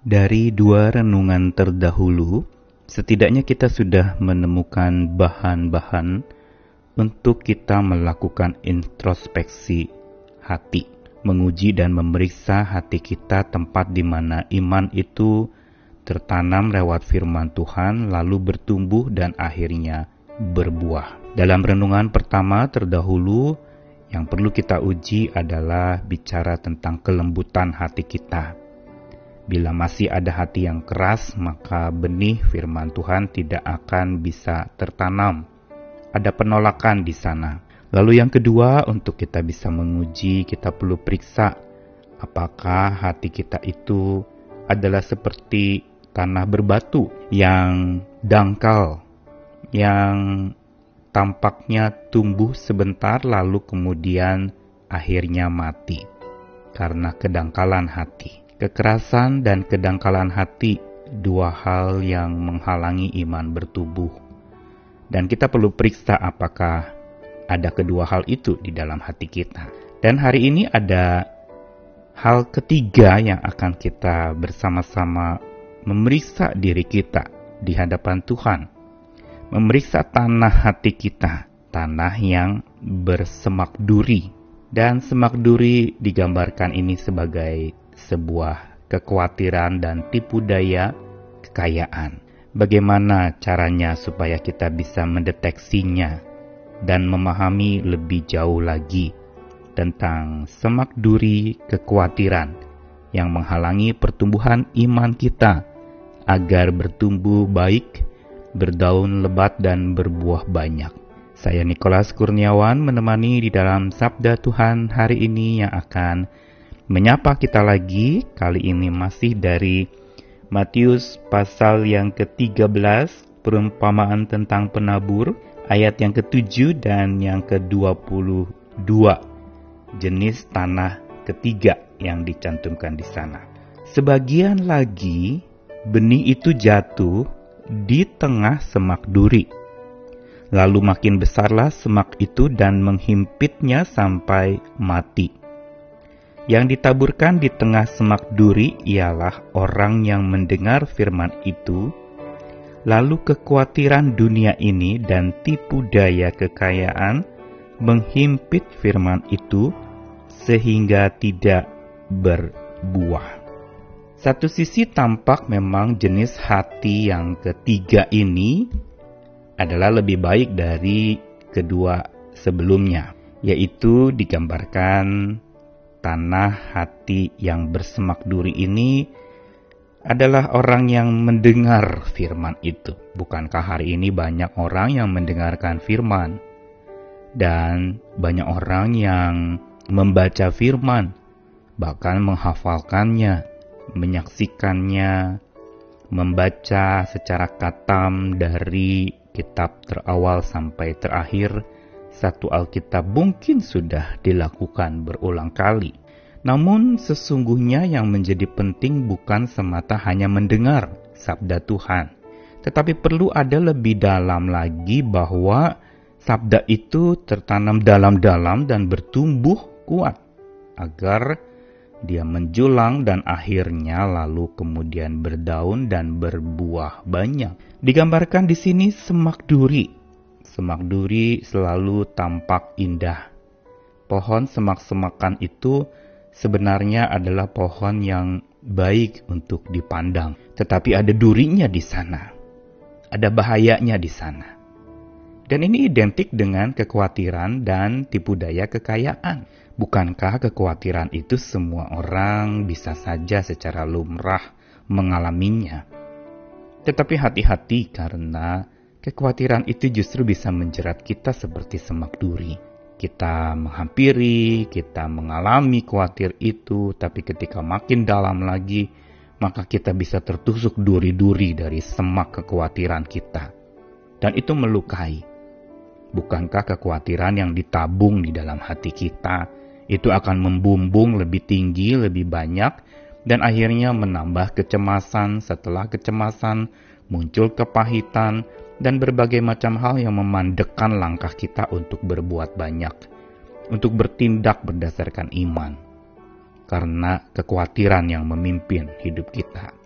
Dari dua renungan terdahulu, setidaknya kita sudah menemukan bahan-bahan untuk kita melakukan introspeksi hati, menguji dan memeriksa hati kita tempat di mana iman itu tertanam lewat firman Tuhan lalu bertumbuh dan akhirnya berbuah. Dalam renungan pertama terdahulu, yang perlu kita uji adalah bicara tentang kelembutan hati kita Bila masih ada hati yang keras, maka benih firman Tuhan tidak akan bisa tertanam. Ada penolakan di sana. Lalu yang kedua, untuk kita bisa menguji, kita perlu periksa apakah hati kita itu adalah seperti tanah berbatu yang dangkal, yang tampaknya tumbuh sebentar lalu kemudian akhirnya mati karena kedangkalan hati. Kekerasan dan kedangkalan hati dua hal yang menghalangi iman bertumbuh. Dan kita perlu periksa apakah ada kedua hal itu di dalam hati kita. Dan hari ini ada hal ketiga yang akan kita bersama-sama memeriksa diri kita di hadapan Tuhan. Memeriksa tanah hati kita, tanah yang bersemak duri. Dan semak duri digambarkan ini sebagai sebuah kekhawatiran dan tipu daya kekayaan. Bagaimana caranya supaya kita bisa mendeteksinya dan memahami lebih jauh lagi tentang semak duri kekhawatiran yang menghalangi pertumbuhan iman kita agar bertumbuh baik, berdaun lebat dan berbuah banyak. Saya Nikolas Kurniawan menemani di dalam Sabda Tuhan hari ini yang akan menyapa kita lagi. Kali ini masih dari Matius pasal yang ke-13, perumpamaan tentang penabur, ayat yang ke-7 dan yang ke-22. Jenis tanah ketiga yang dicantumkan di sana. Sebagian lagi benih itu jatuh di tengah semak duri. Lalu makin besarlah semak itu dan menghimpitnya sampai mati. Yang ditaburkan di tengah semak duri ialah orang yang mendengar firman itu, lalu kekhawatiran dunia ini dan tipu daya kekayaan menghimpit firman itu sehingga tidak berbuah. Satu sisi tampak memang jenis hati yang ketiga ini adalah lebih baik dari kedua sebelumnya, yaitu digambarkan tanah hati yang bersemak duri ini adalah orang yang mendengar firman itu. Bukankah hari ini banyak orang yang mendengarkan firman dan banyak orang yang membaca firman, bahkan menghafalkannya, menyaksikannya, membaca secara katam dari kitab terawal sampai terakhir satu Alkitab mungkin sudah dilakukan berulang kali. Namun sesungguhnya yang menjadi penting bukan semata hanya mendengar sabda Tuhan, tetapi perlu ada lebih dalam lagi bahwa sabda itu tertanam dalam-dalam dan bertumbuh kuat agar dia menjulang dan akhirnya lalu kemudian berdaun dan berbuah banyak. Digambarkan di sini semak duri Semak duri selalu tampak indah. Pohon semak-semakan itu sebenarnya adalah pohon yang baik untuk dipandang, tetapi ada durinya di sana. Ada bahayanya di sana. Dan ini identik dengan kekhawatiran dan tipu daya kekayaan. Bukankah kekhawatiran itu semua orang bisa saja secara lumrah mengalaminya? Tetapi hati-hati karena Kekhawatiran itu justru bisa menjerat kita seperti semak duri. Kita menghampiri, kita mengalami khawatir itu, tapi ketika makin dalam lagi, maka kita bisa tertusuk duri-duri dari semak kekhawatiran kita. Dan itu melukai. Bukankah kekhawatiran yang ditabung di dalam hati kita itu akan membumbung lebih tinggi, lebih banyak, dan akhirnya menambah kecemasan. Setelah kecemasan, muncul kepahitan, dan berbagai macam hal yang memandekkan langkah kita untuk berbuat banyak, untuk bertindak berdasarkan iman, karena kekhawatiran yang memimpin hidup kita.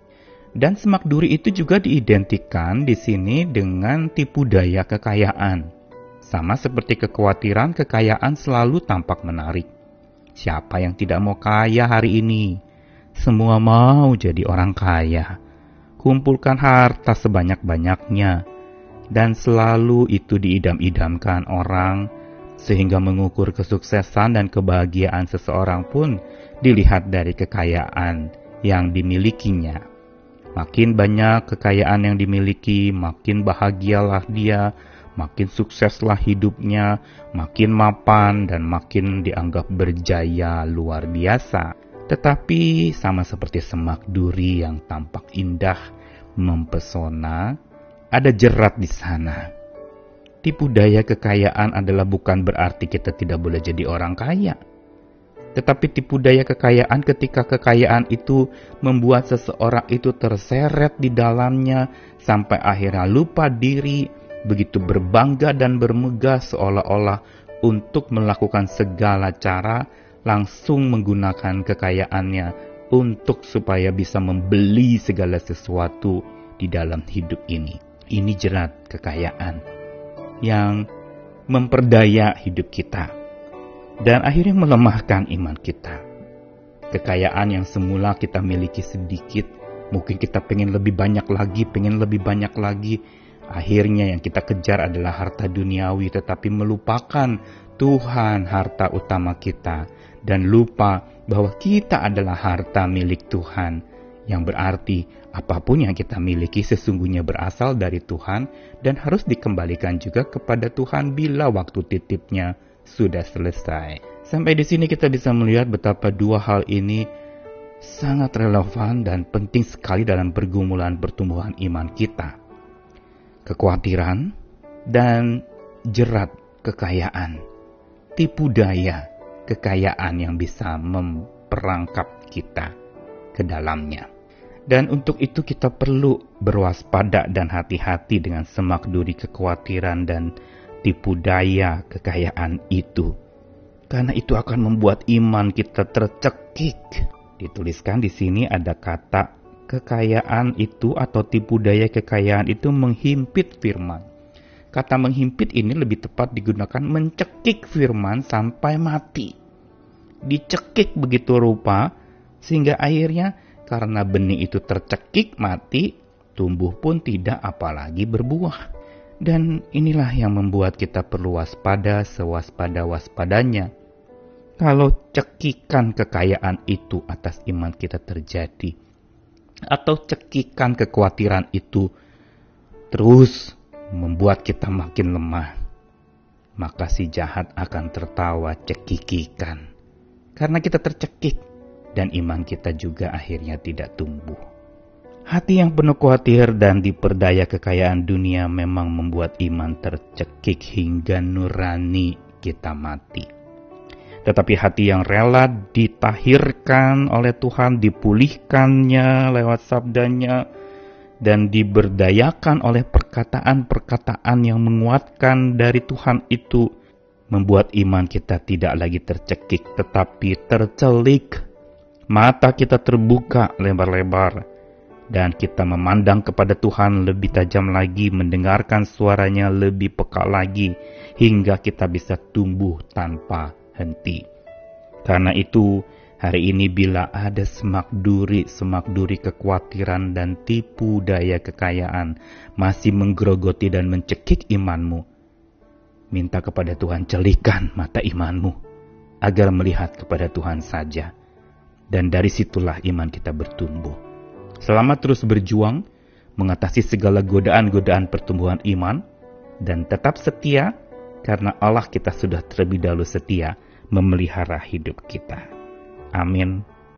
Dan semak duri itu juga diidentikan di sini dengan tipu daya kekayaan. Sama seperti kekhawatiran kekayaan selalu tampak menarik. Siapa yang tidak mau kaya hari ini? Semua mau jadi orang kaya. Kumpulkan harta sebanyak-banyaknya. Dan selalu itu diidam-idamkan orang sehingga mengukur kesuksesan dan kebahagiaan seseorang pun dilihat dari kekayaan yang dimilikinya. Makin banyak kekayaan yang dimiliki, makin bahagialah dia, makin sukseslah hidupnya, makin mapan dan makin dianggap berjaya luar biasa. Tetapi sama seperti semak duri yang tampak indah, mempesona, ada jerat di sana. Tipu daya kekayaan adalah bukan berarti kita tidak boleh jadi orang kaya tetapi tipu daya kekayaan ketika kekayaan itu membuat seseorang itu terseret di dalamnya sampai akhirnya lupa diri, begitu berbangga dan bermegah seolah-olah untuk melakukan segala cara langsung menggunakan kekayaannya untuk supaya bisa membeli segala sesuatu di dalam hidup ini. Ini jerat kekayaan yang memperdaya hidup kita dan akhirnya melemahkan iman kita. Kekayaan yang semula kita miliki sedikit, mungkin kita pengen lebih banyak lagi, pengen lebih banyak lagi. Akhirnya yang kita kejar adalah harta duniawi tetapi melupakan Tuhan harta utama kita dan lupa bahwa kita adalah harta milik Tuhan yang berarti apa pun yang kita miliki sesungguhnya berasal dari Tuhan dan harus dikembalikan juga kepada Tuhan bila waktu titipnya sudah selesai. Sampai di sini kita bisa melihat betapa dua hal ini sangat relevan dan penting sekali dalam pergumulan pertumbuhan iman kita. Kekhawatiran dan jerat kekayaan, tipu daya kekayaan yang bisa memperangkap kita ke dalamnya. Dan untuk itu kita perlu berwaspada dan hati-hati dengan semak duri kekhawatiran dan tipu daya kekayaan itu. Karena itu akan membuat iman kita tercekik. Dituliskan di sini ada kata kekayaan itu atau tipu daya kekayaan itu menghimpit firman. Kata menghimpit ini lebih tepat digunakan mencekik firman sampai mati. Dicekik begitu rupa sehingga akhirnya karena benih itu tercekik mati, tumbuh pun tidak apalagi berbuah. Dan inilah yang membuat kita perlu waspada sewaspada-waspadanya. Kalau cekikan kekayaan itu atas iman kita terjadi, atau cekikan kekhawatiran itu terus membuat kita makin lemah, maka si jahat akan tertawa cekikikan. Karena kita tercekik dan iman kita juga akhirnya tidak tumbuh. Hati yang penuh khawatir dan diperdaya kekayaan dunia memang membuat iman tercekik hingga nurani kita mati. Tetapi hati yang rela ditahirkan oleh Tuhan, dipulihkannya lewat sabdanya, dan diberdayakan oleh perkataan-perkataan yang menguatkan dari Tuhan itu, membuat iman kita tidak lagi tercekik, tetapi tercelik. Mata kita terbuka lebar-lebar, dan kita memandang kepada Tuhan lebih tajam lagi, mendengarkan suaranya lebih peka lagi, hingga kita bisa tumbuh tanpa henti. Karena itu, hari ini bila ada semak duri, semak duri kekhawatiran dan tipu daya kekayaan masih menggerogoti dan mencekik imanmu, minta kepada Tuhan celikan mata imanmu, agar melihat kepada Tuhan saja. Dan dari situlah iman kita bertumbuh. Selamat terus berjuang mengatasi segala godaan-godaan pertumbuhan iman dan tetap setia karena Allah kita sudah terlebih dahulu setia memelihara hidup kita. Amin.